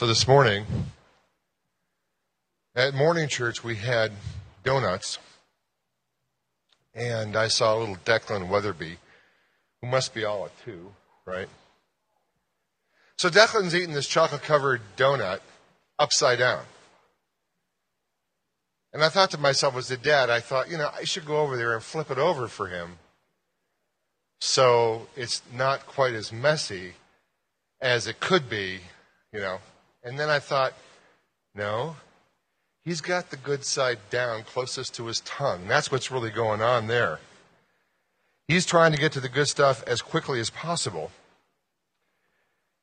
So this morning, at morning church, we had donuts, and I saw little Declan Weatherby, who must be all at two, right? So Declan's eating this chocolate covered donut upside down. And I thought to myself, as a dad, I thought, you know, I should go over there and flip it over for him so it's not quite as messy as it could be, you know. And then I thought, no, he's got the good side down closest to his tongue. That's what's really going on there. He's trying to get to the good stuff as quickly as possible.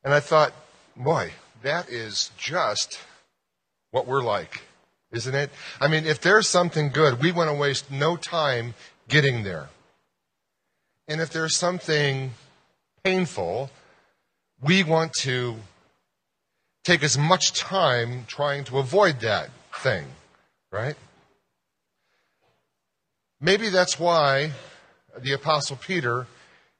And I thought, boy, that is just what we're like, isn't it? I mean, if there's something good, we want to waste no time getting there. And if there's something painful, we want to take as much time trying to avoid that thing, right? Maybe that's why the Apostle Peter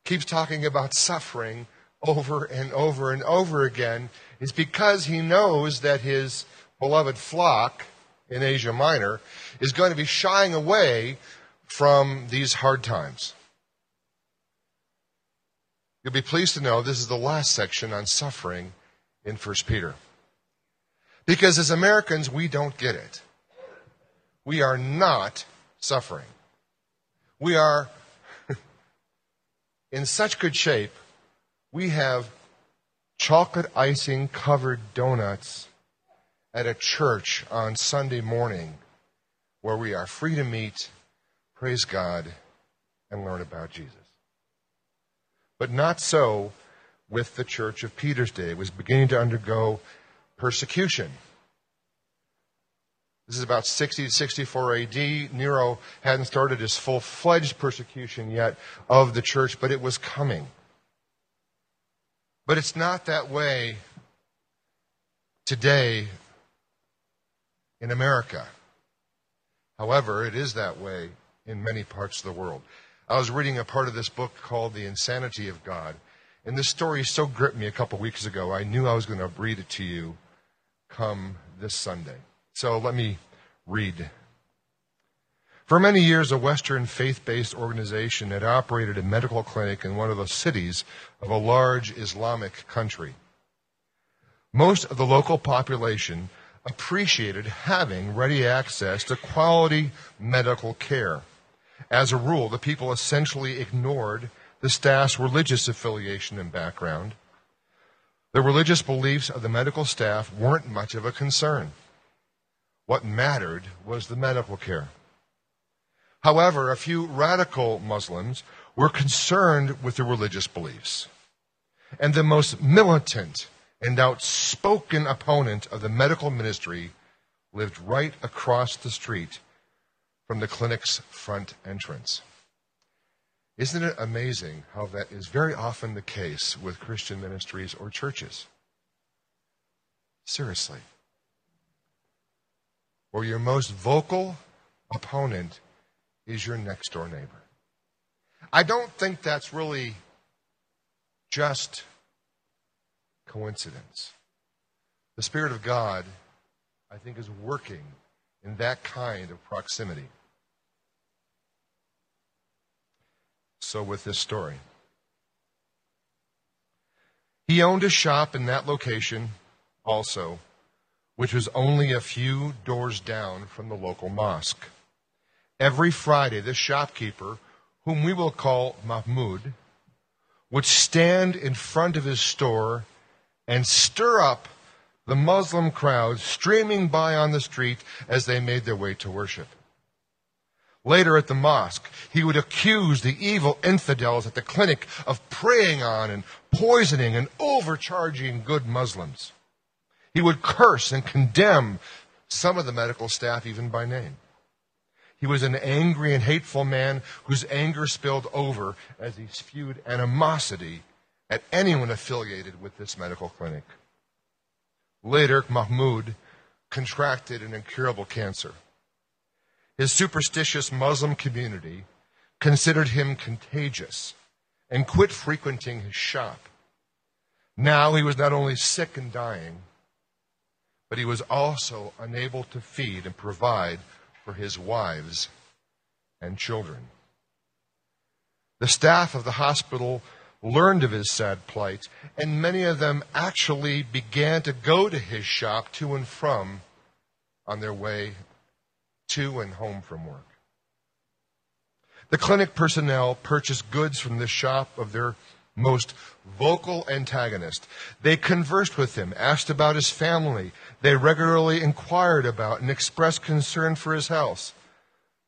keeps talking about suffering over and over and over again, is because he knows that his beloved flock in Asia Minor is going to be shying away from these hard times. You'll be pleased to know this is the last section on suffering in 1 Peter. Because as Americans, we don't get it. We are not suffering. We are in such good shape, we have chocolate icing covered donuts at a church on Sunday morning where we are free to meet, praise God, and learn about Jesus. But not so with the church of Peter's day. It was beginning to undergo persecution. This is about 60 to 64 AD. Nero hadn't started his full fledged persecution yet of the church, but it was coming. But it's not that way today in America. However, it is that way in many parts of the world. I was reading a part of this book called The Insanity of God. And this story so gripped me a couple weeks ago, I knew I was going to read it to you come this Sunday. So let me read. For many years, a Western faith based organization had operated a medical clinic in one of the cities of a large Islamic country. Most of the local population appreciated having ready access to quality medical care. As a rule, the people essentially ignored the staff's religious affiliation and background. The religious beliefs of the medical staff weren't much of a concern. What mattered was the medical care. However, a few radical Muslims were concerned with the religious beliefs. And the most militant and outspoken opponent of the medical ministry lived right across the street from the clinic's front entrance. Isn't it amazing how that is very often the case with Christian ministries or churches? Seriously. Where your most vocal opponent is your next door neighbor. I don't think that's really just coincidence. The Spirit of God, I think, is working in that kind of proximity. So, with this story, he owned a shop in that location also, which was only a few doors down from the local mosque. Every Friday, this shopkeeper, whom we will call Mahmoud, would stand in front of his store and stir up the Muslim crowd streaming by on the street as they made their way to worship. Later at the mosque, he would accuse the evil infidels at the clinic of preying on and poisoning and overcharging good Muslims. He would curse and condemn some of the medical staff even by name. He was an angry and hateful man whose anger spilled over as he spewed animosity at anyone affiliated with this medical clinic. Later, Mahmoud contracted an incurable cancer. His superstitious Muslim community considered him contagious and quit frequenting his shop. Now he was not only sick and dying, but he was also unable to feed and provide for his wives and children. The staff of the hospital learned of his sad plight, and many of them actually began to go to his shop to and from on their way to and home from work. The clinic personnel purchased goods from the shop of their most vocal antagonist. They conversed with him, asked about his family. They regularly inquired about and expressed concern for his health.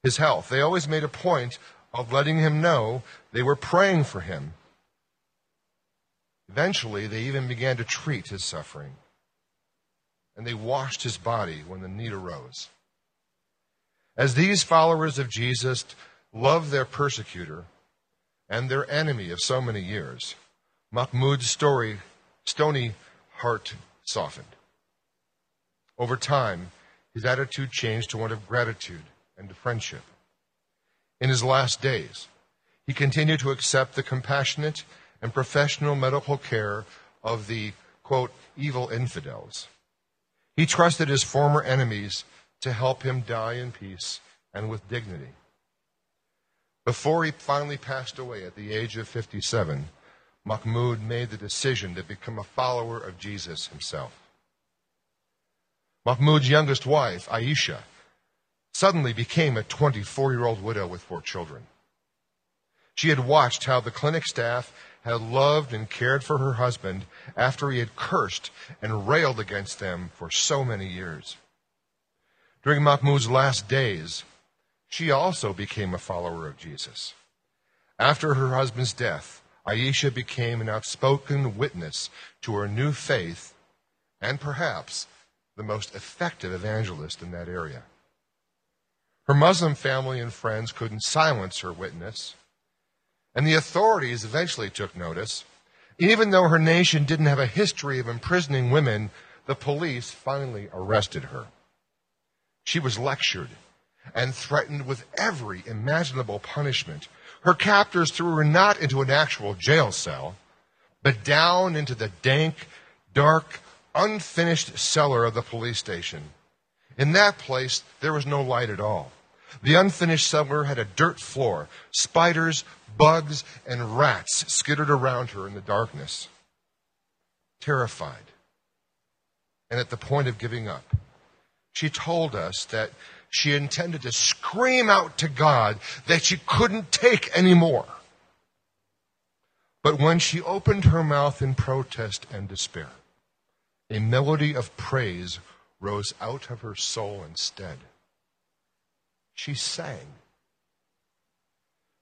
His health. They always made a point of letting him know they were praying for him. Eventually, they even began to treat his suffering. And they washed his body when the need arose. As these followers of Jesus loved their persecutor and their enemy of so many years, Mahmoud's story, stony heart softened. Over time, his attitude changed to one of gratitude and friendship. In his last days, he continued to accept the compassionate and professional medical care of the, quote, evil infidels. He trusted his former enemies to help him die in peace and with dignity. Before he finally passed away at the age of 57, Mahmoud made the decision to become a follower of Jesus himself. Mahmoud's youngest wife, Aisha, suddenly became a 24 year old widow with four children. She had watched how the clinic staff had loved and cared for her husband after he had cursed and railed against them for so many years. During Mahmoud's last days, she also became a follower of Jesus. After her husband's death, Aisha became an outspoken witness to her new faith and perhaps the most effective evangelist in that area. Her Muslim family and friends couldn't silence her witness, and the authorities eventually took notice. Even though her nation didn't have a history of imprisoning women, the police finally arrested her. She was lectured and threatened with every imaginable punishment. Her captors threw her not into an actual jail cell, but down into the dank, dark, unfinished cellar of the police station. In that place, there was no light at all. The unfinished cellar had a dirt floor. Spiders, bugs, and rats skittered around her in the darkness. Terrified, and at the point of giving up, she told us that she intended to scream out to God that she couldn't take any more. But when she opened her mouth in protest and despair, a melody of praise rose out of her soul instead. She sang.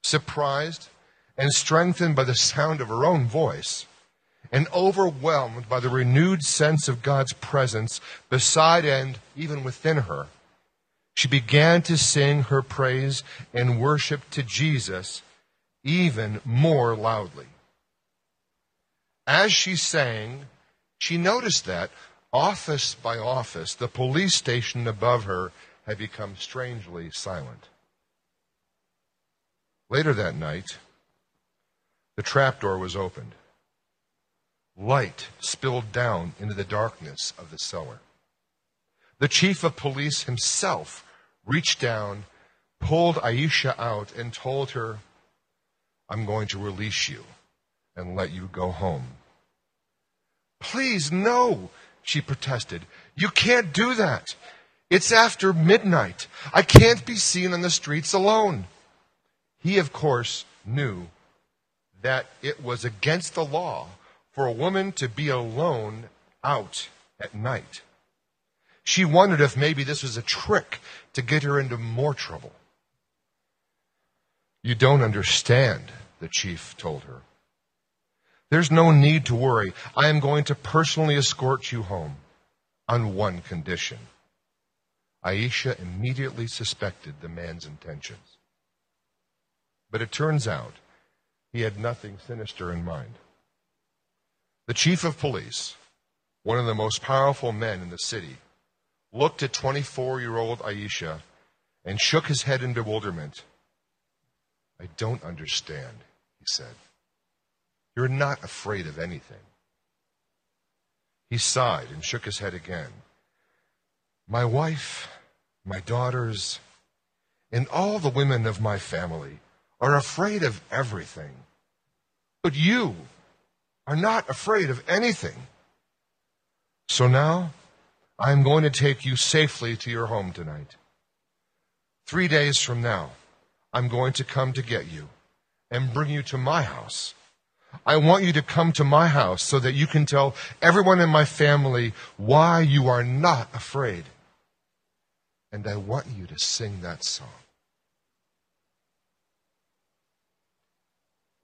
Surprised and strengthened by the sound of her own voice, and overwhelmed by the renewed sense of God's presence beside and even within her, she began to sing her praise and worship to Jesus even more loudly. As she sang, she noticed that, office by office, the police station above her had become strangely silent. Later that night, the trapdoor was opened. Light spilled down into the darkness of the cellar. The chief of police himself reached down, pulled Aisha out, and told her, I'm going to release you and let you go home. Please, no, she protested. You can't do that. It's after midnight. I can't be seen on the streets alone. He, of course, knew that it was against the law for a woman to be alone out at night. She wondered if maybe this was a trick to get her into more trouble. You don't understand, the chief told her. There's no need to worry. I am going to personally escort you home on one condition. Aisha immediately suspected the man's intentions. But it turns out he had nothing sinister in mind. The chief of police, one of the most powerful men in the city, looked at 24 year old Aisha and shook his head in bewilderment. I don't understand, he said. You're not afraid of anything. He sighed and shook his head again. My wife, my daughters, and all the women of my family are afraid of everything. But you are not afraid of anything. So now I am going to take you safely to your home tonight. Three days from now, I'm going to come to get you and bring you to my house. I want you to come to my house so that you can tell everyone in my family why you are not afraid. And I want you to sing that song.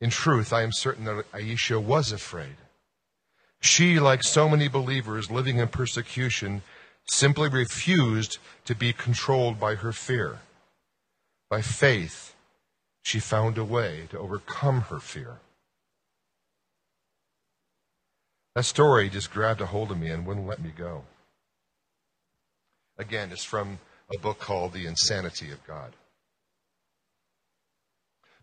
In truth, I am certain that Aisha was afraid. She, like so many believers living in persecution, simply refused to be controlled by her fear. By faith, she found a way to overcome her fear. That story just grabbed a hold of me and wouldn't let me go. Again, it's from a book called The Insanity of God.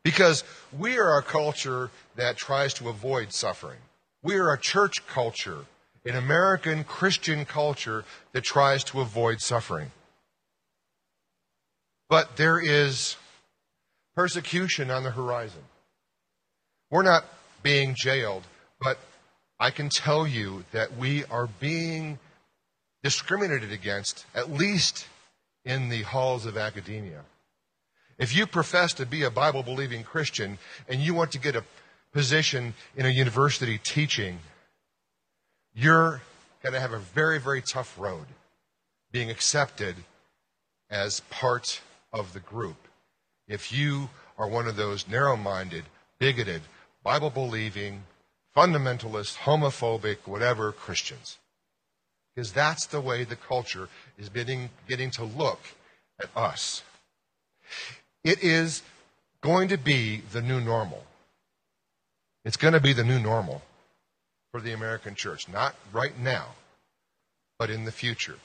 Because we are a culture that tries to avoid suffering. We are a church culture, an American Christian culture that tries to avoid suffering. But there is persecution on the horizon. We're not being jailed, but I can tell you that we are being discriminated against, at least in the halls of academia. If you profess to be a Bible believing Christian and you want to get a position in a university teaching, you're going to have a very, very tough road being accepted as part of the group. If you are one of those narrow minded, bigoted, Bible believing, fundamentalist, homophobic, whatever Christians. Because that's the way the culture is getting, getting to look at us. It is going to be the new normal. It's going to be the new normal for the American church. Not right now, but in the future.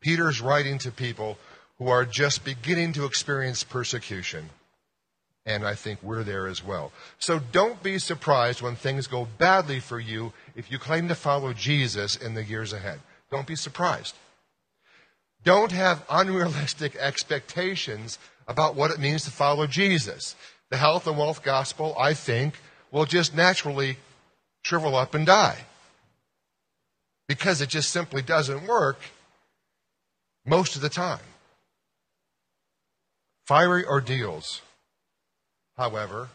Peter's writing to people who are just beginning to experience persecution. And I think we're there as well. So don't be surprised when things go badly for you if you claim to follow Jesus in the years ahead. Don't be surprised. Don't have unrealistic expectations about what it means to follow Jesus. The health and wealth gospel, I think, will just naturally shrivel up and die. Because it just simply doesn't work most of the time. Fiery ordeals, however,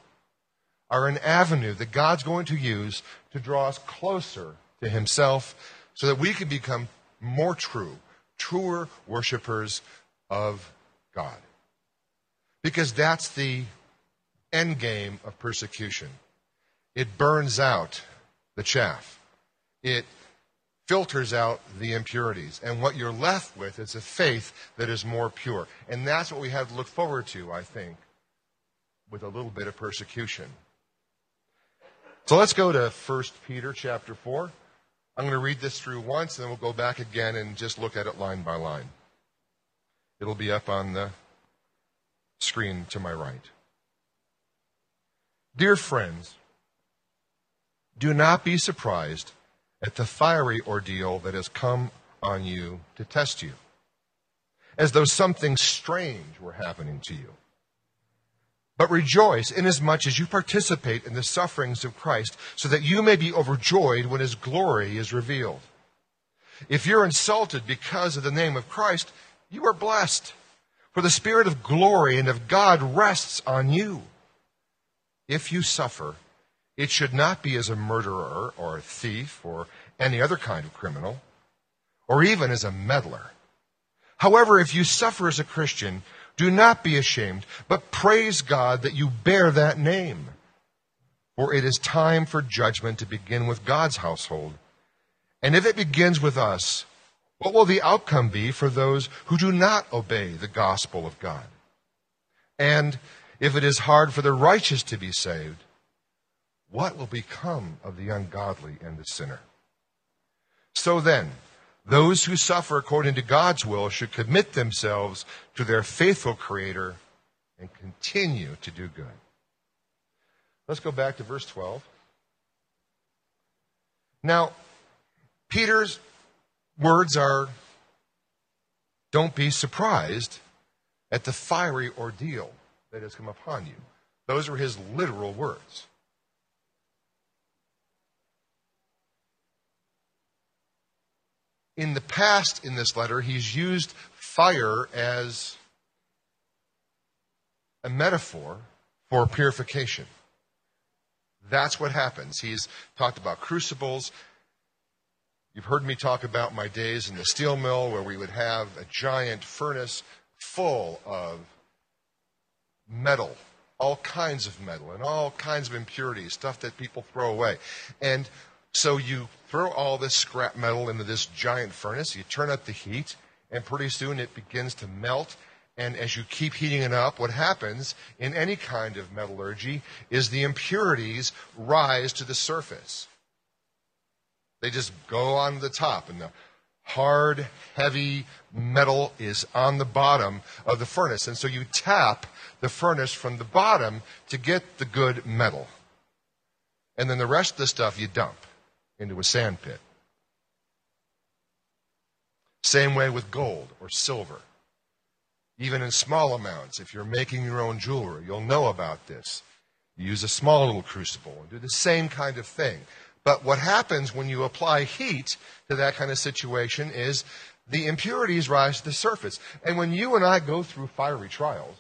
are an avenue that God's going to use to draw us closer to Himself so that we can become more true, truer worshipers of God because that's the end game of persecution. It burns out the chaff. It filters out the impurities. And what you're left with is a faith that is more pure. And that's what we have to look forward to, I think, with a little bit of persecution. So let's go to 1 Peter chapter 4. I'm going to read this through once, and then we'll go back again and just look at it line by line. It'll be up on the screen to my right. Dear friends, do not be surprised at the fiery ordeal that has come on you to test you, as though something strange were happening to you. But rejoice inasmuch as you participate in the sufferings of Christ, so that you may be overjoyed when his glory is revealed. If you're insulted because of the name of Christ, you are blessed for the Spirit of glory and of God rests on you. If you suffer, it should not be as a murderer or a thief or any other kind of criminal, or even as a meddler. However, if you suffer as a Christian, do not be ashamed, but praise God that you bear that name. For it is time for judgment to begin with God's household. And if it begins with us, what will the outcome be for those who do not obey the gospel of God? And if it is hard for the righteous to be saved, what will become of the ungodly and the sinner? So then, those who suffer according to God's will should commit themselves to their faithful Creator and continue to do good. Let's go back to verse 12. Now, Peter's words are Don't be surprised at the fiery ordeal that has come upon you. Those are his literal words. In the past, in this letter, he's used fire as a metaphor for purification. That's what happens. He's talked about crucibles. You've heard me talk about my days in the steel mill where we would have a giant furnace full of metal, all kinds of metal, and all kinds of impurities, stuff that people throw away. And so you throw all this scrap metal into this giant furnace, you turn up the heat, and pretty soon it begins to melt. And as you keep heating it up, what happens in any kind of metallurgy is the impurities rise to the surface. They just go on the top, and the hard, heavy metal is on the bottom of the furnace. And so you tap the furnace from the bottom to get the good metal. And then the rest of the stuff you dump into a sand pit. Same way with gold or silver. Even in small amounts, if you're making your own jewelry, you'll know about this. You use a small little crucible and do the same kind of thing. But what happens when you apply heat to that kind of situation is the impurities rise to the surface. And when you and I go through fiery trials,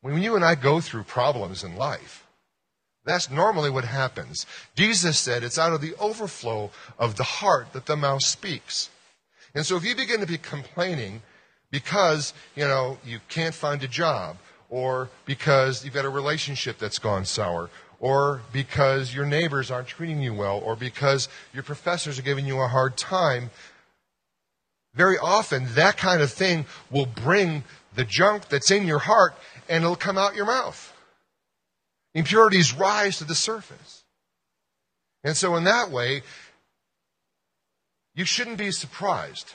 when you and I go through problems in life, that's normally what happens. Jesus said it's out of the overflow of the heart that the mouth speaks. And so if you begin to be complaining because, you know, you can't find a job, or because you've got a relationship that's gone sour, or because your neighbors aren't treating you well, or because your professors are giving you a hard time, very often that kind of thing will bring the junk that's in your heart and it'll come out your mouth. Impurities rise to the surface. And so, in that way, you shouldn't be surprised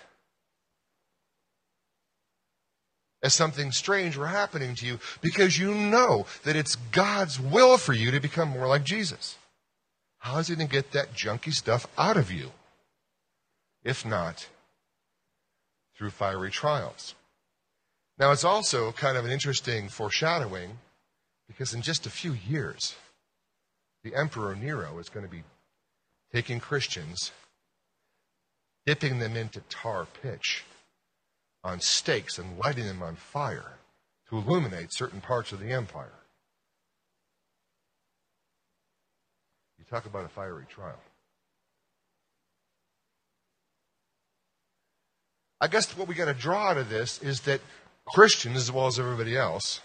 as something strange were happening to you because you know that it's God's will for you to become more like Jesus. How is he going to get that junky stuff out of you? If not, through fiery trials. Now, it's also kind of an interesting foreshadowing because in just a few years, the Emperor Nero is going to be taking Christians, dipping them into tar pitch on stakes and lighting them on fire to illuminate certain parts of the empire. You talk about a fiery trial. I guess what we got to draw out of this is that Christians, as well as everybody else,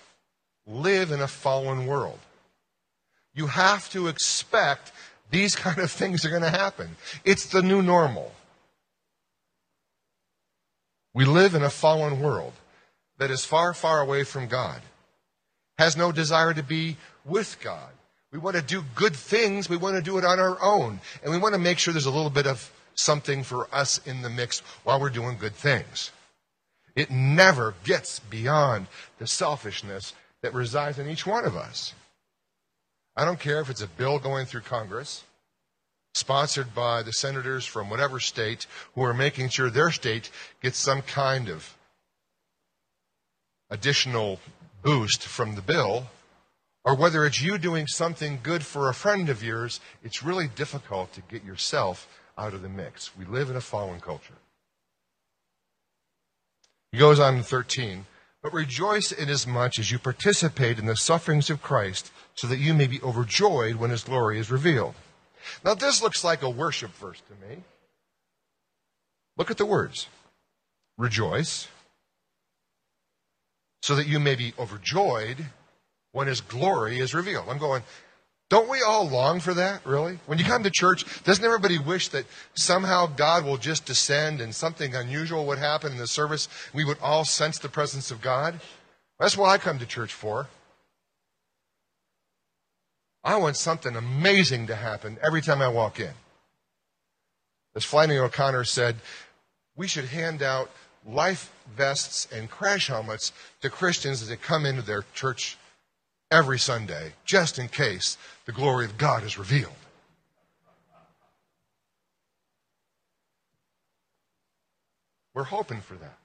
live in a fallen world. You have to expect these kind of things are going to happen. It's the new normal. We live in a fallen world that is far, far away from God, has no desire to be with God. We want to do good things, we want to do it on our own, and we want to make sure there's a little bit of something for us in the mix while we're doing good things. It never gets beyond the selfishness that resides in each one of us. I don't care if it's a bill going through Congress sponsored by the senators from whatever state who are making sure their state gets some kind of additional boost from the bill, or whether it's you doing something good for a friend of yours, it's really difficult to get yourself out of the mix. We live in a fallen culture. He goes on in 13, but rejoice inasmuch as you participate in the sufferings of Christ, so that you may be overjoyed when his glory is revealed. Now, this looks like a worship verse to me. Look at the words rejoice, so that you may be overjoyed when his glory is revealed. I'm going, don't we all long for that, really? When you come to church, doesn't everybody wish that somehow God will just descend and something unusual would happen in the service? We would all sense the presence of God? That's what I come to church for. I want something amazing to happen every time I walk in. As Flannery O'Connor said, we should hand out life vests and crash helmets to Christians as they come into their church every Sunday, just in case the glory of God is revealed. We're hoping for that.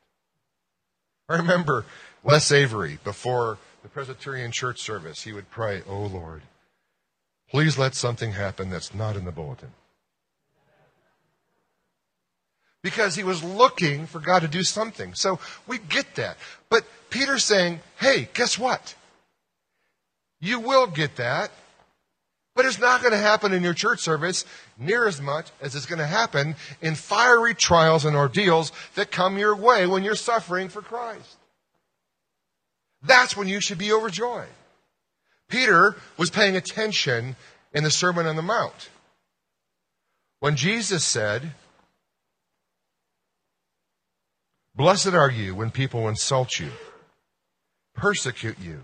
I remember Les Avery before the Presbyterian church service, he would pray, Oh Lord, please let something happen that's not in the bulletin. Because he was looking for God to do something. So we get that. But Peter's saying, hey, guess what? You will get that. But it's not going to happen in your church service near as much as it's going to happen in fiery trials and ordeals that come your way when you're suffering for Christ. That's when you should be overjoyed. Peter was paying attention in the Sermon on the Mount. When Jesus said, Blessed are you when people insult you, persecute you,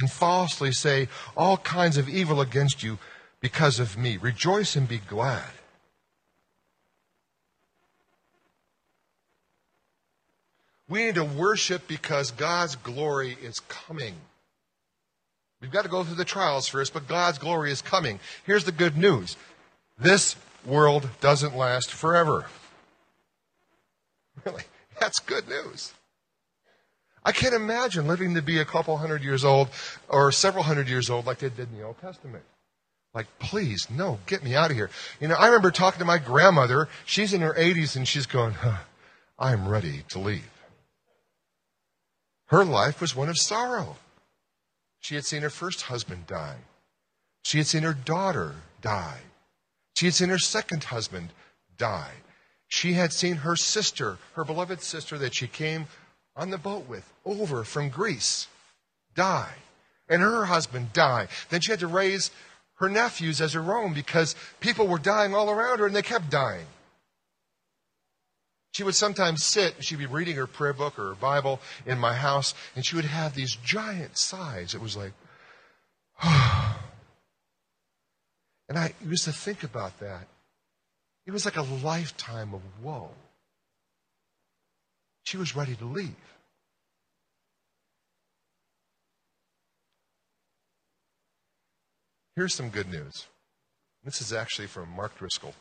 and falsely say all kinds of evil against you because of me. Rejoice and be glad. We need to worship because God's glory is coming. We've got to go through the trials first, but God's glory is coming. Here's the good news this world doesn't last forever. Really, that's good news. I can't imagine living to be a couple hundred years old or several hundred years old like they did in the Old Testament. Like, please, no, get me out of here. You know, I remember talking to my grandmother. She's in her 80s and she's going, huh, I'm ready to leave. Her life was one of sorrow. She had seen her first husband die. She had seen her daughter die. She had seen her second husband die. She had seen her sister, her beloved sister that she came on the boat with over from Greece die. And her husband die. Then she had to raise her nephews as her own because people were dying all around her and they kept dying. She would sometimes sit, and she'd be reading her prayer book or her Bible in my house, and she would have these giant sighs. It was like, and I used to think about that. It was like a lifetime of woe. She was ready to leave. Here's some good news. This is actually from Mark Driscoll.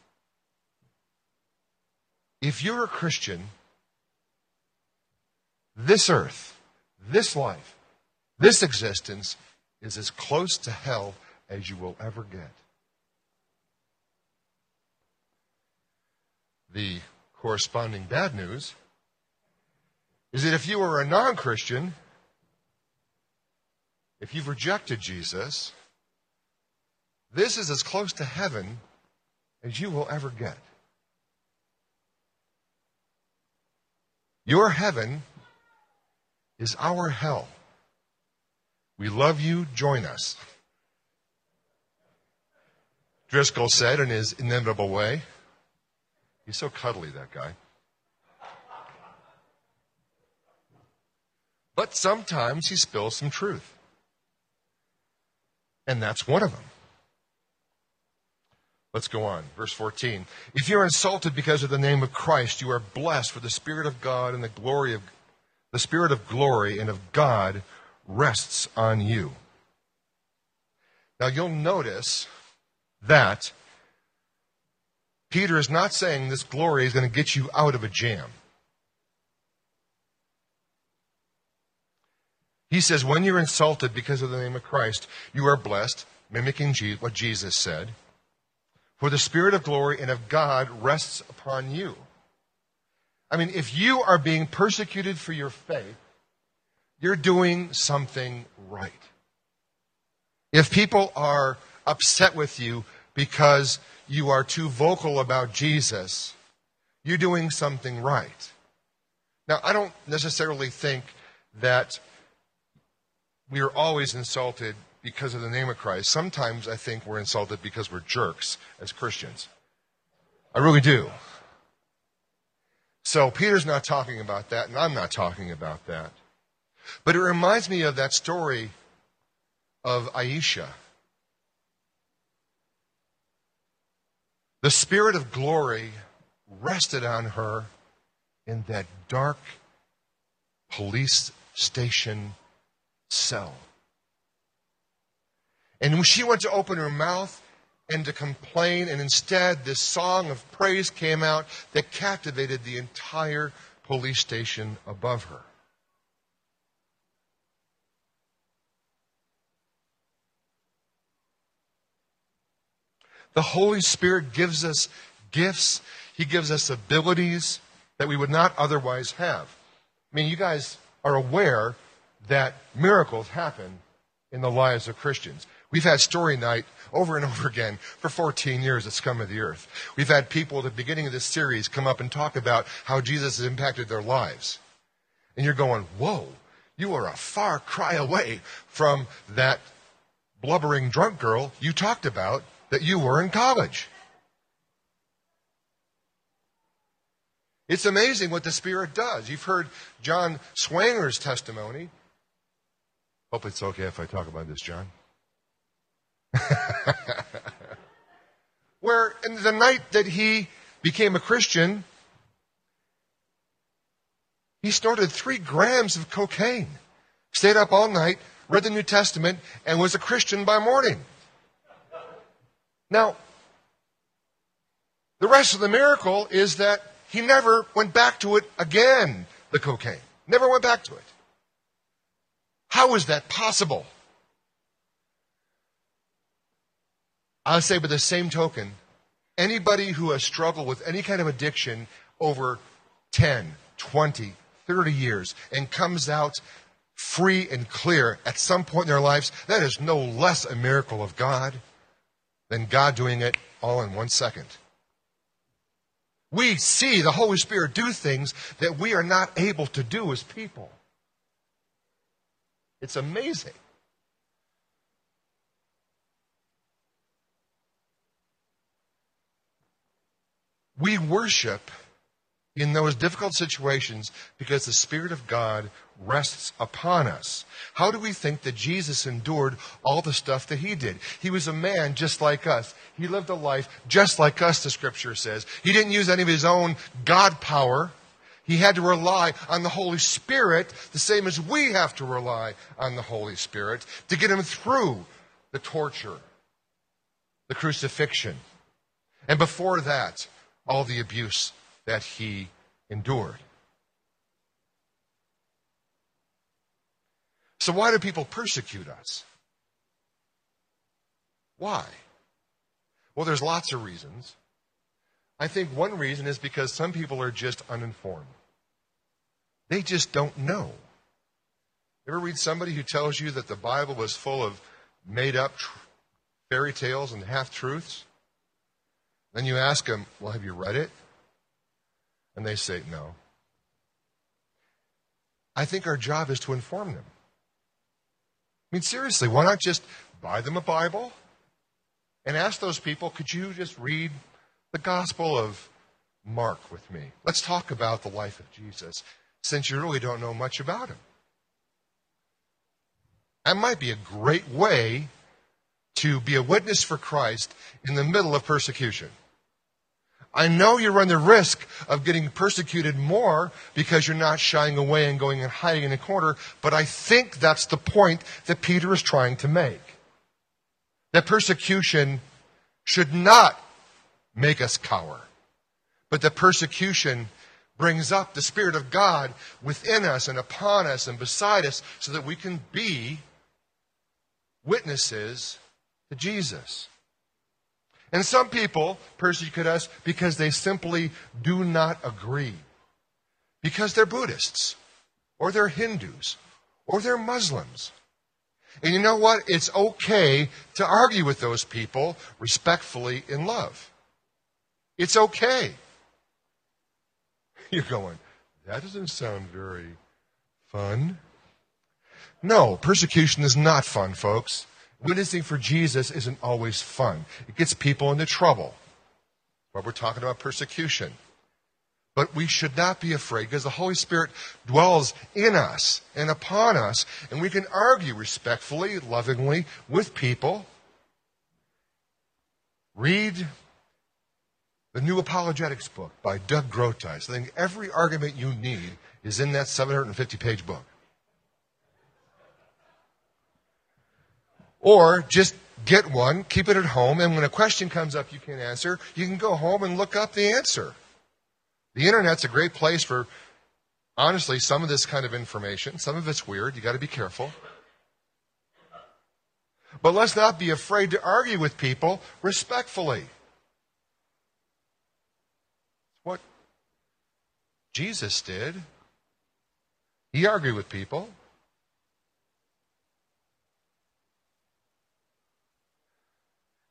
If you're a Christian, this earth, this life, this existence is as close to hell as you will ever get. The corresponding bad news is that if you are a non Christian, if you've rejected Jesus, this is as close to heaven as you will ever get. Your heaven is our hell. We love you, join us. Driscoll said in his inimitable way. He's so cuddly, that guy. But sometimes he spills some truth. And that's one of them. Let's go on. Verse 14. If you're insulted because of the name of Christ, you are blessed, for the Spirit of God and the glory of the Spirit of glory and of God rests on you. Now you'll notice that Peter is not saying this glory is going to get you out of a jam. He says, when you're insulted because of the name of Christ, you are blessed, mimicking what Jesus said. For the Spirit of glory and of God rests upon you. I mean, if you are being persecuted for your faith, you're doing something right. If people are upset with you because you are too vocal about Jesus, you're doing something right. Now, I don't necessarily think that we are always insulted because of the name of Christ. Sometimes I think we're insulted because we're jerks as Christians. I really do. So Peter's not talking about that, and I'm not talking about that. But it reminds me of that story of Aisha. The Spirit of glory rested on her in that dark police station cell. And she went to open her mouth and to complain, and instead this song of praise came out that captivated the entire police station above her. The Holy Spirit gives us gifts. He gives us abilities that we would not otherwise have. I mean, you guys are aware that miracles happen in the lives of Christians. We've had story night over and over again for 14 years at Scum of the Earth. We've had people at the beginning of this series come up and talk about how Jesus has impacted their lives. And you're going, whoa, you are a far cry away from that blubbering drunk girl you talked about that you were in college. It's amazing what the Spirit does. You've heard John Swanger's testimony. Hope it's okay if I talk about this, John. Where in the night that he became a Christian, he snorted three grams of cocaine, stayed up all night, read the New Testament, and was a Christian by morning. Now, the rest of the miracle is that he never went back to it again, the cocaine. Never went back to it. How is that possible? I'll say, by the same token, anybody who has struggled with any kind of addiction over 10, 20, 30 years and comes out free and clear at some point in their lives, that is no less a miracle of God than God doing it all in one second. We see the Holy Spirit do things that we are not able to do as people. It's amazing. We worship in those difficult situations because the Spirit of God rests upon us. How do we think that Jesus endured all the stuff that he did? He was a man just like us. He lived a life just like us, the scripture says. He didn't use any of his own God power. He had to rely on the Holy Spirit, the same as we have to rely on the Holy Spirit to get him through the torture, the crucifixion, and before that, all the abuse that he endured. So, why do people persecute us? Why? Well, there's lots of reasons. I think one reason is because some people are just uninformed. They just don't know. Ever read somebody who tells you that the Bible was full of made up tr- fairy tales and half truths? Then you ask them, Well, have you read it? And they say, No. I think our job is to inform them. I mean, seriously, why not just buy them a Bible and ask those people, could you just read the Gospel of Mark with me? Let's talk about the life of Jesus, since you really don't know much about him. That might be a great way to be a witness for Christ in the middle of persecution. I know you run the risk of getting persecuted more because you're not shying away and going and hiding in a corner, but I think that's the point that Peter is trying to make. That persecution should not make us cower, but that persecution brings up the Spirit of God within us and upon us and beside us so that we can be witnesses to Jesus. And some people persecute us because they simply do not agree. Because they're Buddhists, or they're Hindus, or they're Muslims. And you know what? It's okay to argue with those people respectfully in love. It's okay. You're going, that doesn't sound very fun. No, persecution is not fun, folks. Witnessing for Jesus isn't always fun. It gets people into trouble. But we're talking about persecution. But we should not be afraid because the Holy Spirit dwells in us and upon us, and we can argue respectfully, lovingly with people. Read the New Apologetics book by Doug Groothuis. I think every argument you need is in that 750 page book. Or just get one, keep it at home, and when a question comes up you can't answer, you can go home and look up the answer. The internet's a great place for, honestly, some of this kind of information. Some of it's weird. You got to be careful. But let's not be afraid to argue with people respectfully. What Jesus did. He argued with people.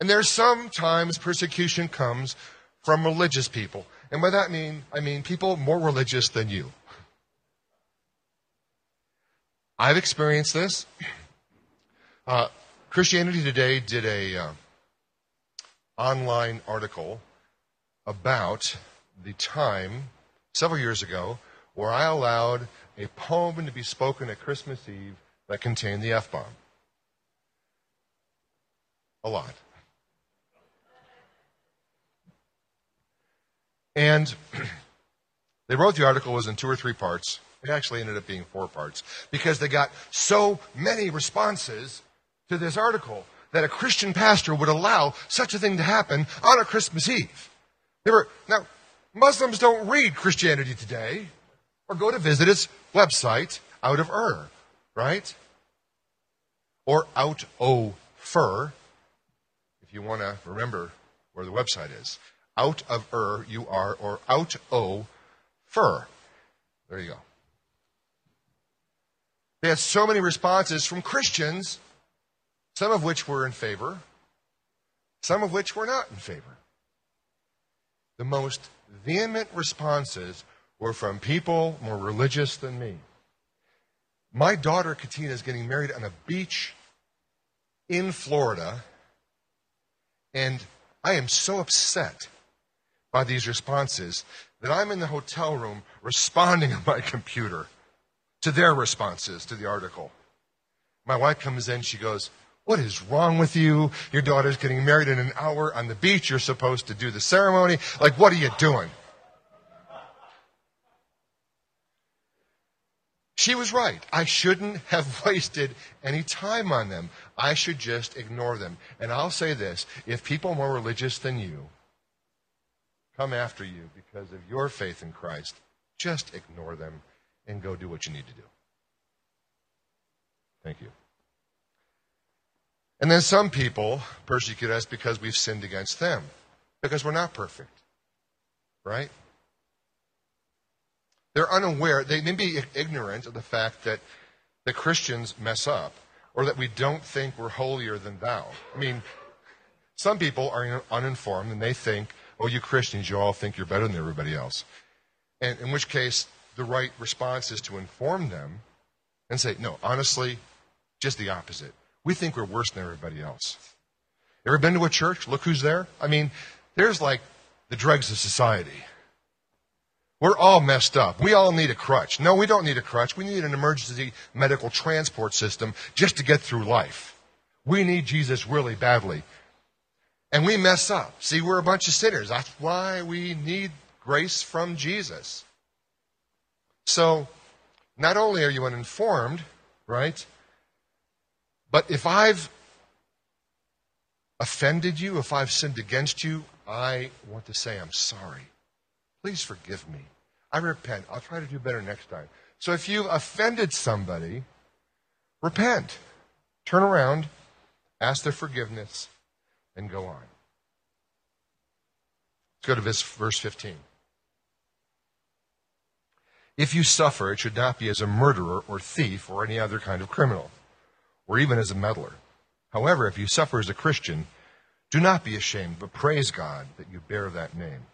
And there's sometimes persecution comes from religious people. And by that mean I mean people more religious than you. I've experienced this. Uh, Christianity Today did a uh, online article about the time several years ago where I allowed a poem to be spoken at Christmas Eve that contained the F bomb. A lot. And they wrote the article was in two or three parts. It actually ended up being four parts because they got so many responses to this article that a Christian pastor would allow such a thing to happen on a Christmas Eve. They were now Muslims don't read Christianity Today or go to visit its website out of Ur, right? Or out o fur, if you want to remember where the website is out of Ur, you are, or out o fur. There you go. They had so many responses from Christians, some of which were in favor, some of which were not in favor. The most vehement responses were from people more religious than me. My daughter Katina is getting married on a beach in Florida, and I am so upset by these responses that I'm in the hotel room responding on my computer to their responses to the article. My wife comes in, she goes, What is wrong with you? Your daughter's getting married in an hour on the beach. You're supposed to do the ceremony. Like, what are you doing? She was right. I shouldn't have wasted any time on them. I should just ignore them. And I'll say this if people more religious than you come after you because of your faith in Christ, just ignore them and go do what you need to do. Thank you. And then some people persecute us because we've sinned against them, because we're not perfect. Right? They're unaware, they may be ignorant of the fact that the Christians mess up, or that we don't think we're holier than thou. I mean, some people are uninformed and they think oh, you Christians, you all think you're better than everybody else. And in which case, the right response is to inform them and say, no, honestly, just the opposite. We think we're worse than everybody else. Ever been to a church? Look who's there. I mean, there's like the dregs of society. We're all messed up. We all need a crutch. No, we don't need a crutch. We need an emergency medical transport system just to get through life. We need Jesus really badly. And we mess up. See, we're a bunch of sinners. That's why we need grace from Jesus. So, not only are you uninformed, right? But if I've offended you, if I've sinned against you, I want to say I'm sorry. Please forgive me. I repent. I'll try to do better next time. So if you've offended somebody, repent. Turn around, ask their forgiveness, and go on. Let's go to verse 15. If you suffer, it should not be as a murderer or thief or any other kind of criminal, or even as a meddler. However, if you suffer as a Christian, do not be ashamed, but praise God that you bear that name.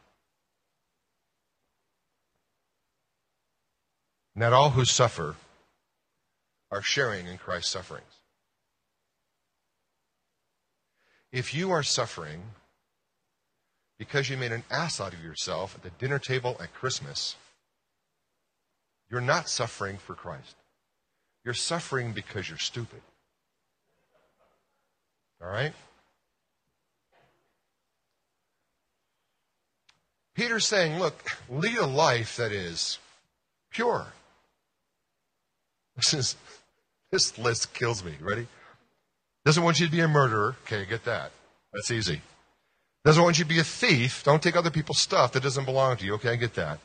That all who suffer are sharing in Christ's sufferings. If you are suffering because you made an ass out of yourself at the dinner table at Christmas, you're not suffering for Christ. You're suffering because you're stupid. All right? Peter's saying, look, lead a life that is pure. This is this list kills me. Ready? Doesn't want you to be a murderer. Okay, get that. That's easy. Doesn't want you to be a thief. Don't take other people's stuff that doesn't belong to you. Okay, I get that.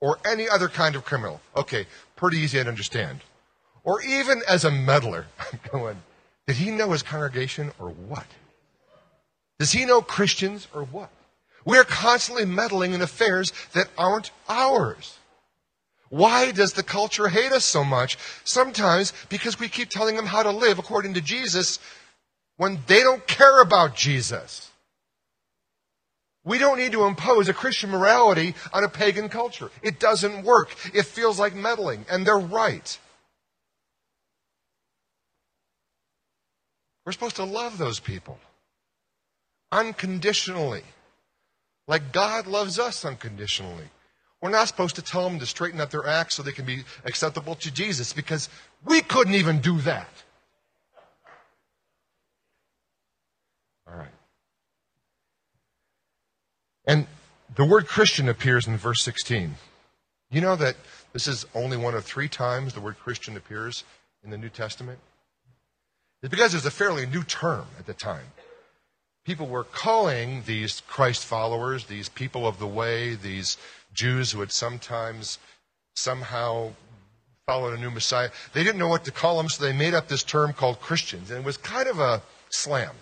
Or any other kind of criminal. Okay, pretty easy to understand. Or even as a meddler. I'm going, Did he know his congregation or what? Does he know Christians or what? We're constantly meddling in affairs that aren't ours. Why does the culture hate us so much? Sometimes because we keep telling them how to live according to Jesus when they don't care about Jesus. We don't need to impose a Christian morality on a pagan culture. It doesn't work. It feels like meddling, and they're right. We're supposed to love those people unconditionally, like God loves us unconditionally. We're not supposed to tell them to straighten up their acts so they can be acceptable to Jesus because we couldn't even do that. All right. And the word Christian appears in verse 16. You know that this is only one of three times the word Christian appears in the New Testament? It's because it was a fairly new term at the time people were calling these Christ followers, these people of the way, these Jews who had sometimes somehow followed a new Messiah, they didn't know what to call them, so they made up this term called Christians. And it was kind of a slam.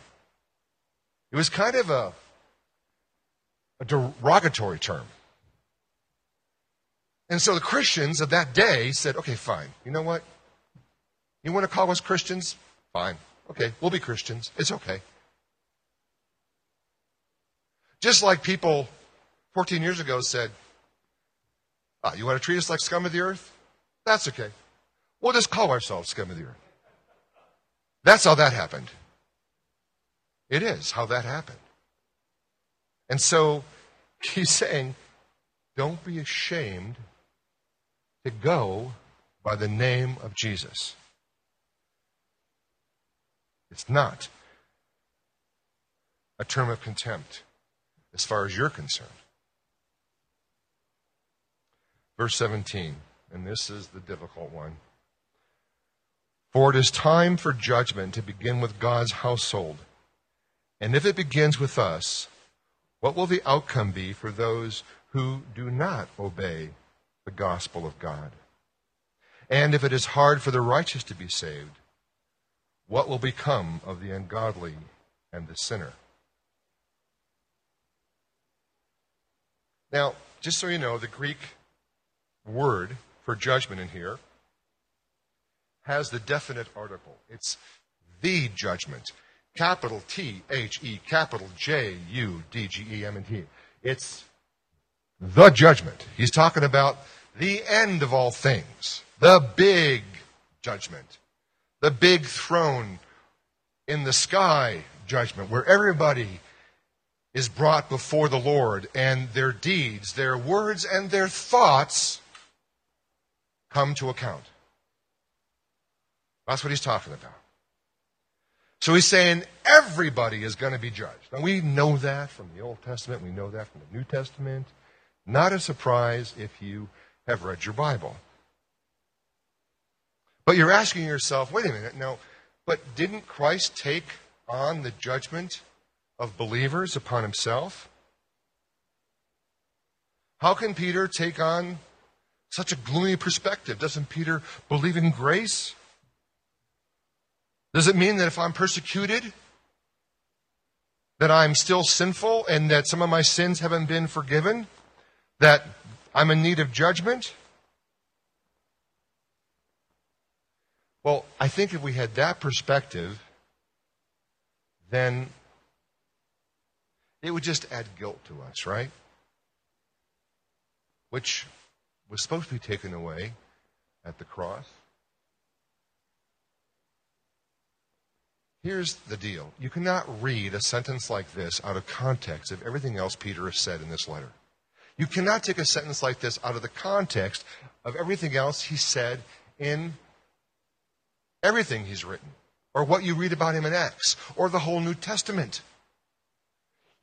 It was kind of a, a derogatory term. And so the Christians of that day said, okay, fine. You know what? You want to call us Christians? Fine. Okay, we'll be Christians. It's okay. Just like people 14 years ago said, ah, You want to treat us like scum of the earth? That's okay. We'll just call ourselves scum of the earth. That's how that happened. It is how that happened. And so he's saying, don't be ashamed to go by the name of Jesus. It's not a term of contempt as far as you're concerned. Verse 17, and this is the difficult one. For it is time for judgment to begin with God's household. And if it begins with us, what will the outcome be for those who do not obey the gospel of God? And if it is hard for the righteous to be saved, what will become of the ungodly and the sinner? Now, just so you know, the Greek word for judgment in here has the definite article. It's the judgment. Capital T H E, capital J U D G E M and T. It's the judgment. He's talking about the end of all things, the big judgment, the big throne in the sky judgment, where everybody is brought before the Lord, and their deeds, their words, and their thoughts come to account. That's what he's talking about. So he's saying everybody is going to be judged. And we know that from the Old Testament, we know that from the New Testament. Not a surprise if you have read your Bible. But you're asking yourself, wait a minute, no, but didn't Christ take on the judgment of believers upon himself? How can Peter take on such a gloomy perspective? Doesn't Peter believe in grace? Does it mean that if I'm persecuted, that I'm still sinful and that some of my sins haven't been forgiven? That I'm in need of judgment? Well, I think if we had that perspective, then it would just add guilt to us, right? Which was supposed to be taken away at the cross. Here's the deal you cannot read a sentence like this out of context of everything else Peter has said in this letter. You cannot take a sentence like this out of the context of everything else he said in everything he's written, or what you read about him in Acts, or the whole New Testament.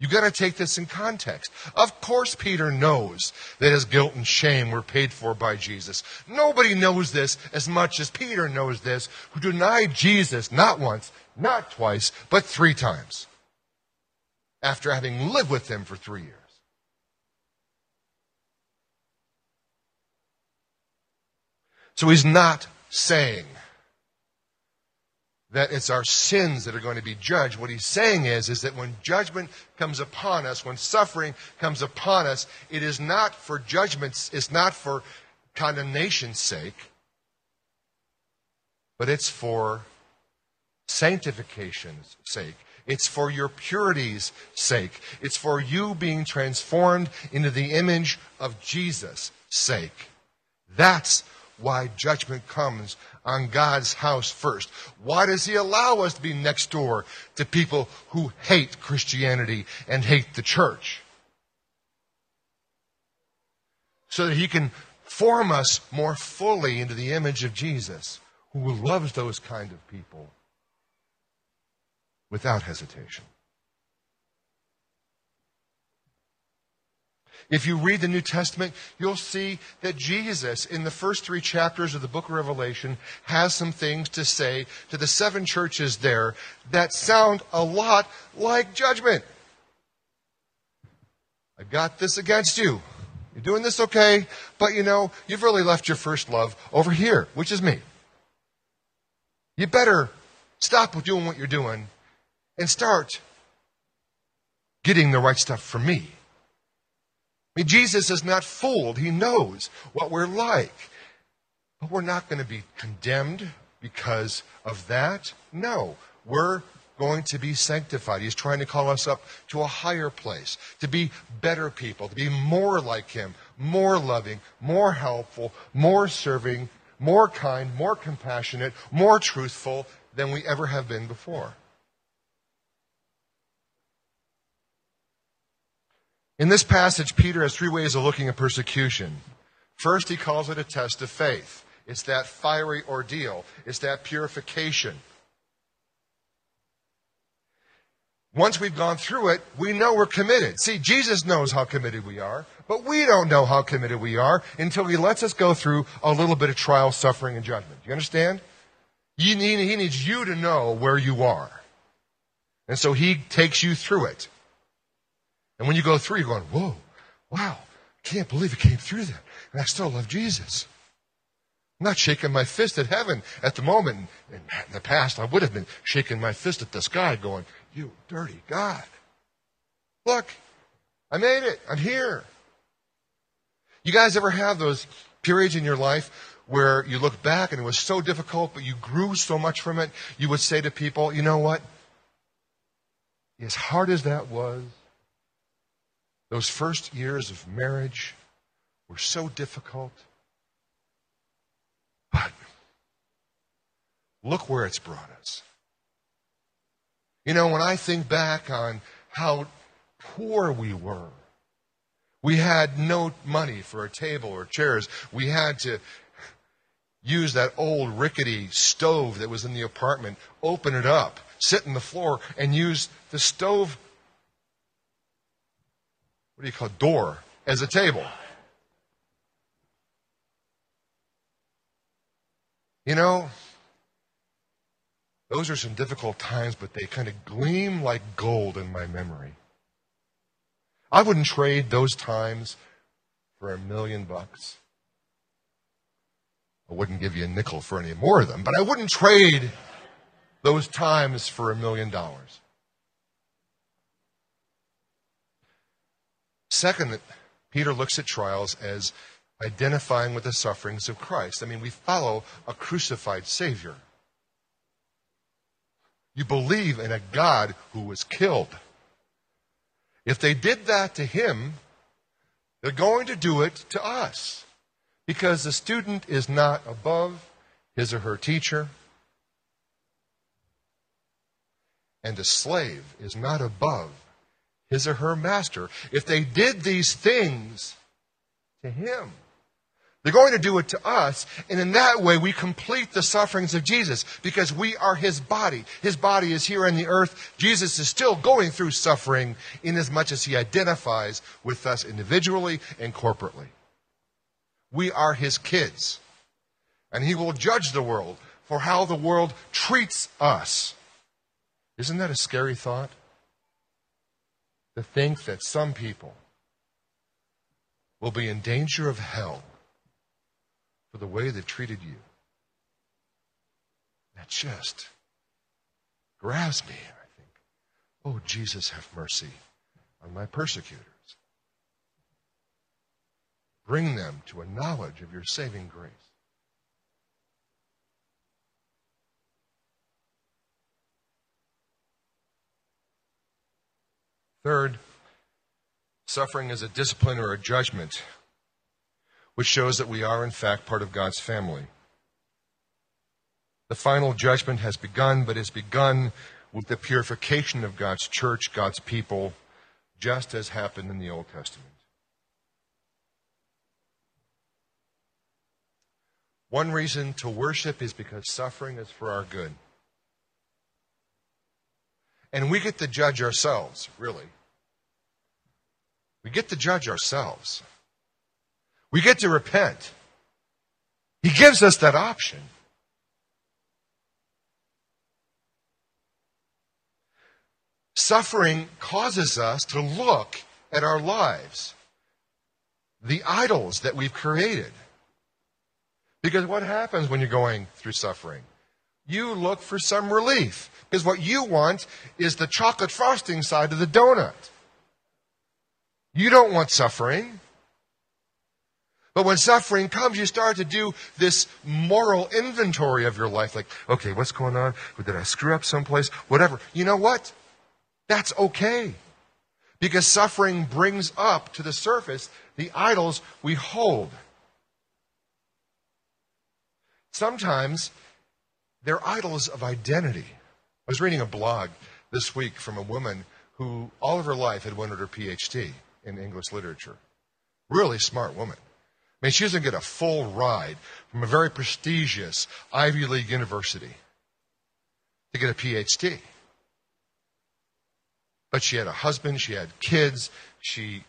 You got to take this in context. Of course, Peter knows that his guilt and shame were paid for by Jesus. Nobody knows this as much as Peter knows this, who denied Jesus not once, not twice, but three times after having lived with him for three years. So he's not saying that it's our sins that are going to be judged. What he's saying is, is that when judgment comes upon us, when suffering comes upon us, it is not for judgment's, it's not for condemnation's sake, but it's for sanctification's sake. It's for your purity's sake. It's for you being transformed into the image of Jesus' sake. That's why judgment comes on God's house first. Why does He allow us to be next door to people who hate Christianity and hate the church? So that He can form us more fully into the image of Jesus, who loves those kind of people without hesitation. If you read the New Testament, you'll see that Jesus, in the first three chapters of the book of Revelation, has some things to say to the seven churches there that sound a lot like judgment. I've got this against you. You're doing this okay, but you know, you've really left your first love over here, which is me. You better stop doing what you're doing and start getting the right stuff from me. Mean, Jesus is not fooled. He knows what we're like. But we're not going to be condemned because of that. No, we're going to be sanctified. He's trying to call us up to a higher place, to be better people, to be more like Him, more loving, more helpful, more serving, more kind, more compassionate, more truthful than we ever have been before. In this passage, Peter has three ways of looking at persecution. First, he calls it a test of faith. It's that fiery ordeal, it's that purification. Once we've gone through it, we know we're committed. See, Jesus knows how committed we are, but we don't know how committed we are until he lets us go through a little bit of trial, suffering, and judgment. You understand? He needs you to know where you are. And so he takes you through it. And when you go through, you're going, whoa, wow, can't believe it came through that. And I still love Jesus. I'm not shaking my fist at heaven at the moment. In the past, I would have been shaking my fist at the sky, going, You dirty God. Look, I made it. I'm here. You guys ever have those periods in your life where you look back and it was so difficult, but you grew so much from it? You would say to people, You know what? As hard as that was, those first years of marriage were so difficult. But look where it's brought us. You know, when I think back on how poor we were, we had no money for a table or chairs. We had to use that old rickety stove that was in the apartment, open it up, sit on the floor, and use the stove do you call it, door as a table. You know, those are some difficult times, but they kind of gleam like gold in my memory. I wouldn't trade those times for a million bucks. I wouldn't give you a nickel for any more of them, but I wouldn't trade those times for a million dollars. Second, Peter looks at trials as identifying with the sufferings of Christ. I mean, we follow a crucified Savior. You believe in a God who was killed. If they did that to him, they're going to do it to us. Because the student is not above his or her teacher, and a slave is not above his or her master. If they did these things to him, they're going to do it to us, and in that way we complete the sufferings of Jesus because we are his body. His body is here on the earth. Jesus is still going through suffering in as much as he identifies with us individually and corporately. We are his kids, and he will judge the world for how the world treats us. Isn't that a scary thought? To think that some people will be in danger of hell for the way they've treated you. That just grabs me. I think, oh, Jesus, have mercy on my persecutors. Bring them to a knowledge of your saving grace. Third, suffering is a discipline or a judgment, which shows that we are, in fact, part of God's family. The final judgment has begun, but has begun with the purification of God's church, God's people, just as happened in the Old Testament. One reason to worship is because suffering is for our good. And we get to judge ourselves, really. We get to judge ourselves. We get to repent. He gives us that option. Suffering causes us to look at our lives, the idols that we've created. Because what happens when you're going through suffering? You look for some relief. Because what you want is the chocolate frosting side of the donut. You don't want suffering. But when suffering comes, you start to do this moral inventory of your life. Like, okay, what's going on? Did I screw up someplace? Whatever. You know what? That's okay. Because suffering brings up to the surface the idols we hold. Sometimes they're idols of identity. I was reading a blog this week from a woman who all of her life had wanted her PhD in English literature. Really smart woman. I mean, she doesn't get a full ride from a very prestigious Ivy League university to get a PhD. But she had a husband, she had kids, she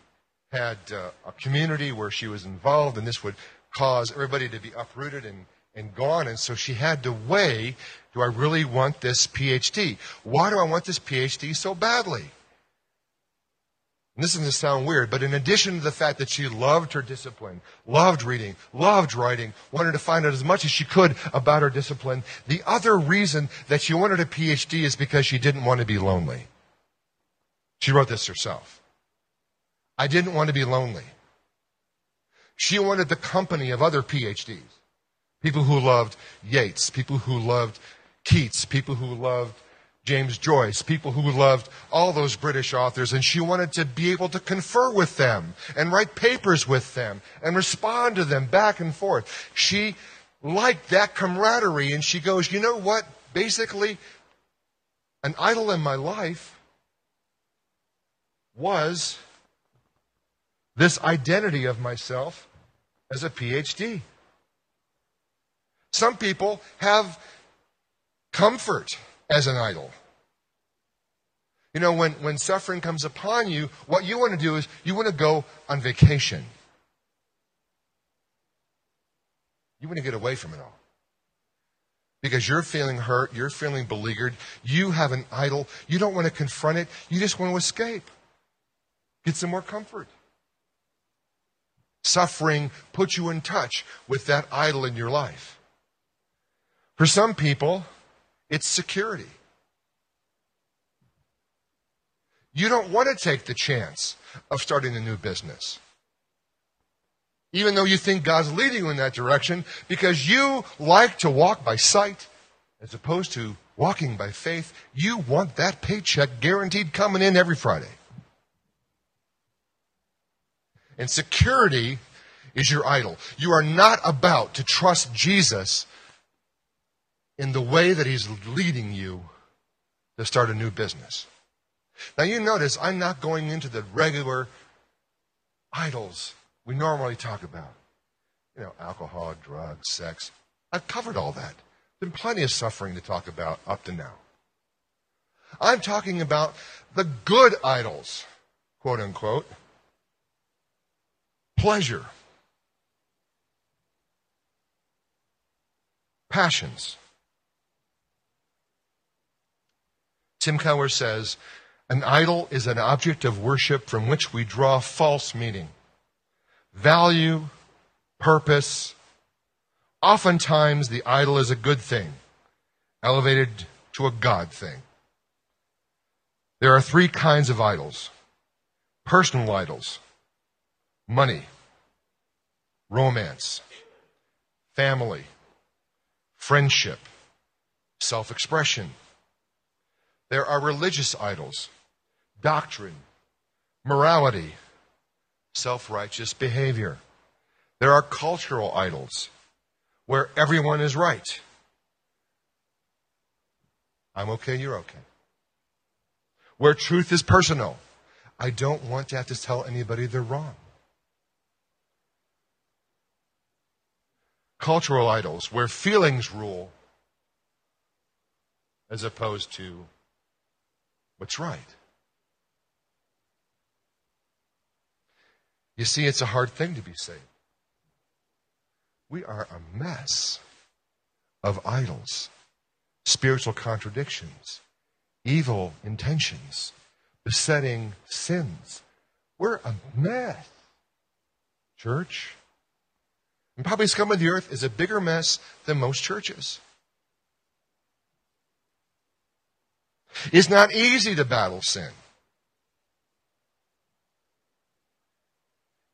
had uh, a community where she was involved, and this would cause everybody to be uprooted and and gone. And so she had to weigh do I really want this PhD? Why do I want this PhD so badly? And this is going to sound weird, but in addition to the fact that she loved her discipline, loved reading, loved writing, wanted to find out as much as she could about her discipline, the other reason that she wanted a PhD is because she didn't want to be lonely. She wrote this herself. I didn't want to be lonely. She wanted the company of other PhDs. People who loved Yeats, people who loved Keats, people who loved James Joyce, people who loved all those British authors, and she wanted to be able to confer with them and write papers with them and respond to them back and forth. She liked that camaraderie, and she goes, You know what? Basically, an idol in my life was this identity of myself as a PhD. Some people have comfort as an idol. You know, when, when suffering comes upon you, what you want to do is you want to go on vacation. You want to get away from it all. Because you're feeling hurt, you're feeling beleaguered, you have an idol, you don't want to confront it, you just want to escape. Get some more comfort. Suffering puts you in touch with that idol in your life. For some people, it's security. You don't want to take the chance of starting a new business. Even though you think God's leading you in that direction, because you like to walk by sight as opposed to walking by faith, you want that paycheck guaranteed coming in every Friday. And security is your idol. You are not about to trust Jesus in the way that He's leading you to start a new business. Now, you notice I'm not going into the regular idols we normally talk about. You know, alcohol, drugs, sex. I've covered all that. Been plenty of suffering to talk about up to now. I'm talking about the good idols, quote unquote. Pleasure, passions, Tim Keller says, an idol is an object of worship from which we draw false meaning, value, purpose. Oftentimes, the idol is a good thing, elevated to a God thing. There are three kinds of idols personal idols, money, romance, family, friendship, self expression. There are religious idols, doctrine, morality, self righteous behavior. There are cultural idols where everyone is right. I'm okay, you're okay. Where truth is personal. I don't want to have to tell anybody they're wrong. Cultural idols where feelings rule as opposed to what's right. You see, it's a hard thing to be saved. We are a mess of idols, spiritual contradictions, evil intentions, besetting sins. We're a mess, church. And probably Scum of the Earth is a bigger mess than most churches. It's not easy to battle sin.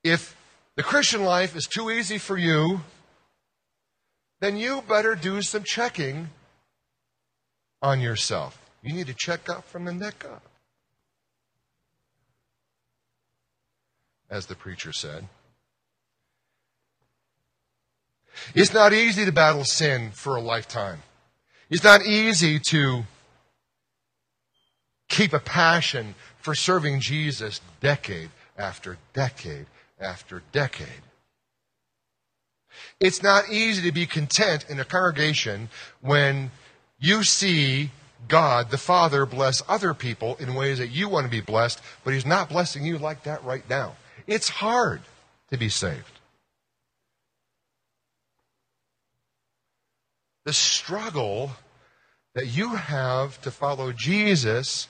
If the Christian life is too easy for you, then you better do some checking on yourself. You need to check up from the neck up. As the preacher said. It's not easy to battle sin for a lifetime. It's not easy to keep a passion for serving Jesus decade after decade after decade. It's not easy to be content in a congregation when you see God, the Father, bless other people in ways that you want to be blessed, but He's not blessing you like that right now. It's hard to be saved. The struggle that you have to follow Jesus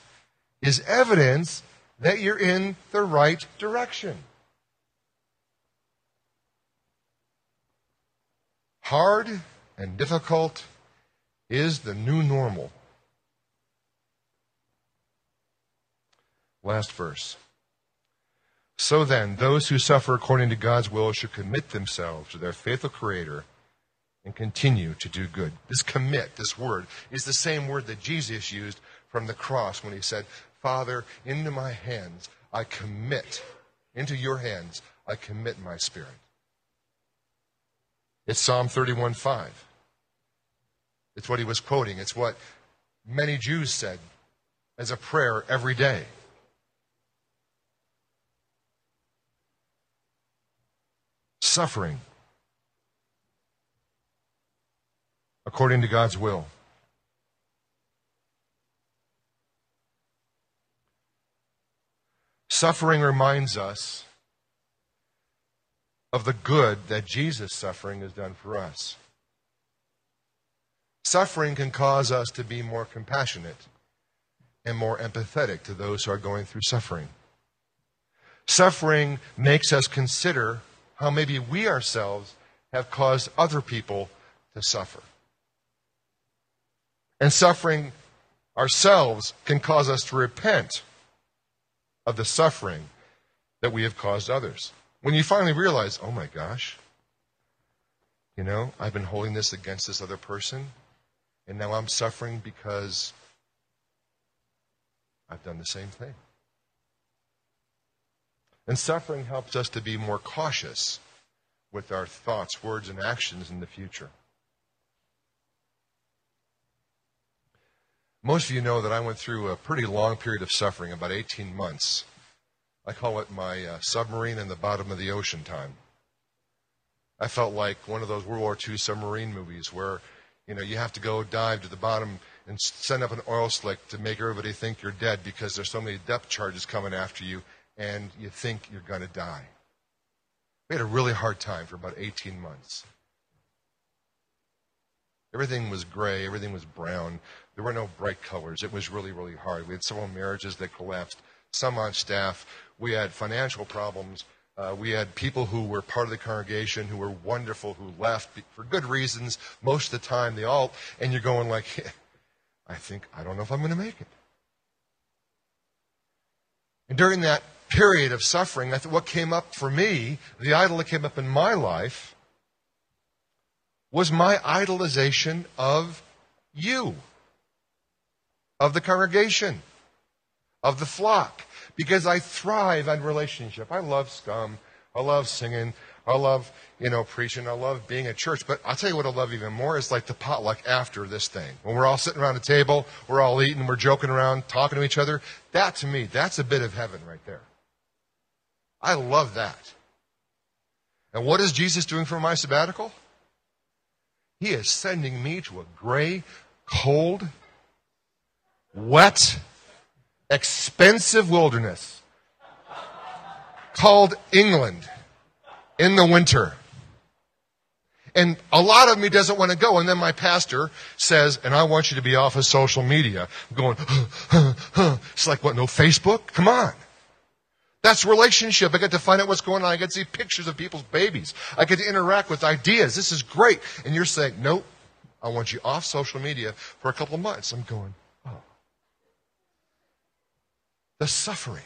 is evidence that you're in the right direction. Hard and difficult is the new normal. Last verse. So then, those who suffer according to God's will should commit themselves to their faithful Creator and continue to do good. This commit, this word, is the same word that Jesus used from the cross when he said, Father, into my hands I commit, into your hands I commit my spirit. It's Psalm 31 5. It's what he was quoting. It's what many Jews said as a prayer every day. Suffering according to God's will. Suffering reminds us of the good that Jesus' suffering has done for us. Suffering can cause us to be more compassionate and more empathetic to those who are going through suffering. Suffering makes us consider how maybe we ourselves have caused other people to suffer. And suffering ourselves can cause us to repent of the suffering that we have caused others. When you finally realize, oh my gosh, you know, I've been holding this against this other person, and now I'm suffering because I've done the same thing. And suffering helps us to be more cautious with our thoughts, words, and actions in the future. Most of you know that I went through a pretty long period of suffering, about 18 months. I call it my uh, submarine in the bottom of the ocean time. I felt like one of those World War II submarine movies where, you know, you have to go dive to the bottom and send up an oil slick to make everybody think you're dead because there's so many depth charges coming after you and you think you're going to die. We had a really hard time for about 18 months. Everything was gray, everything was brown. There were no bright colors. It was really, really hard. We had several marriages that collapsed, some on staff. We had financial problems. Uh, we had people who were part of the congregation who were wonderful who left for good reasons. Most of the time, they all, and you're going like, I think, I don't know if I'm going to make it. And during that period of suffering, I thought what came up for me, the idol that came up in my life, was my idolization of you, of the congregation, of the flock, because I thrive on relationship. I love scum. I love singing. I love, you know, preaching. I love being at church. But I'll tell you what I love even more is like the potluck after this thing. When we're all sitting around a table, we're all eating, we're joking around, talking to each other. That to me, that's a bit of heaven right there. I love that. And what is Jesus doing for my sabbatical? He is sending me to a gray, cold, wet, expensive wilderness called England in the winter. And a lot of me doesn't want to go. And then my pastor says, and I want you to be off of social media. I'm going, huh, huh, huh. it's like, what, no Facebook? Come on. That's relationship. I get to find out what's going on. I get to see pictures of people's babies. I get to interact with ideas. This is great. And you're saying, nope, I want you off social media for a couple of months. I'm going, oh. The suffering.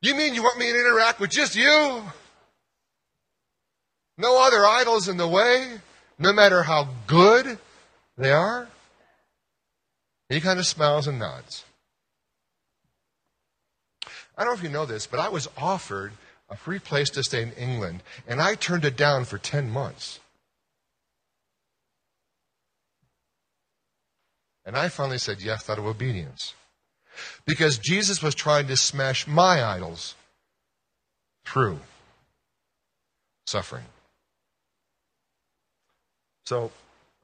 You mean you want me to interact with just you? No other idols in the way, no matter how good they are? He kind of smiles and nods. I don't know if you know this, but I was offered a free place to stay in England, and I turned it down for 10 months. And I finally said yes out of obedience. Because Jesus was trying to smash my idols through suffering. So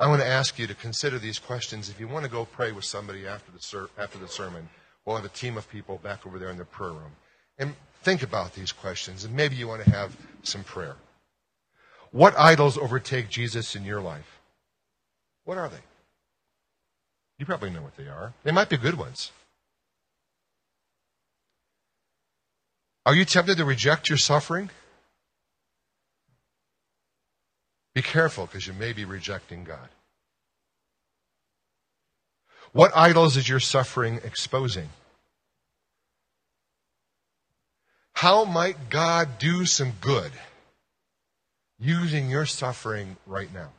I want to ask you to consider these questions. If you want to go pray with somebody after the, ser- after the sermon, we'll have a team of people back over there in the prayer room. And think about these questions, and maybe you want to have some prayer. What idols overtake Jesus in your life? What are they? You probably know what they are. They might be good ones. Are you tempted to reject your suffering? Be careful because you may be rejecting God. What idols is your suffering exposing? How might God do some good using your suffering right now?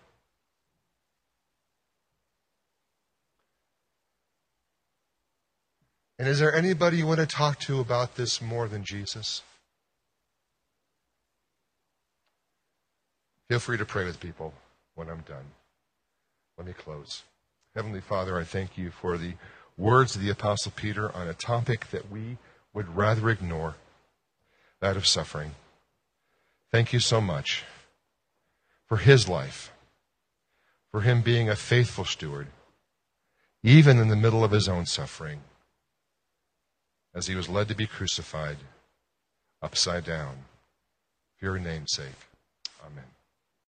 And is there anybody you want to talk to about this more than Jesus? Feel free to pray with people when I'm done. Let me close. Heavenly Father, I thank you for the words of the Apostle Peter on a topic that we would rather ignore that of suffering. Thank you so much for his life, for him being a faithful steward, even in the middle of his own suffering as he was led to be crucified upside down for your name's sake.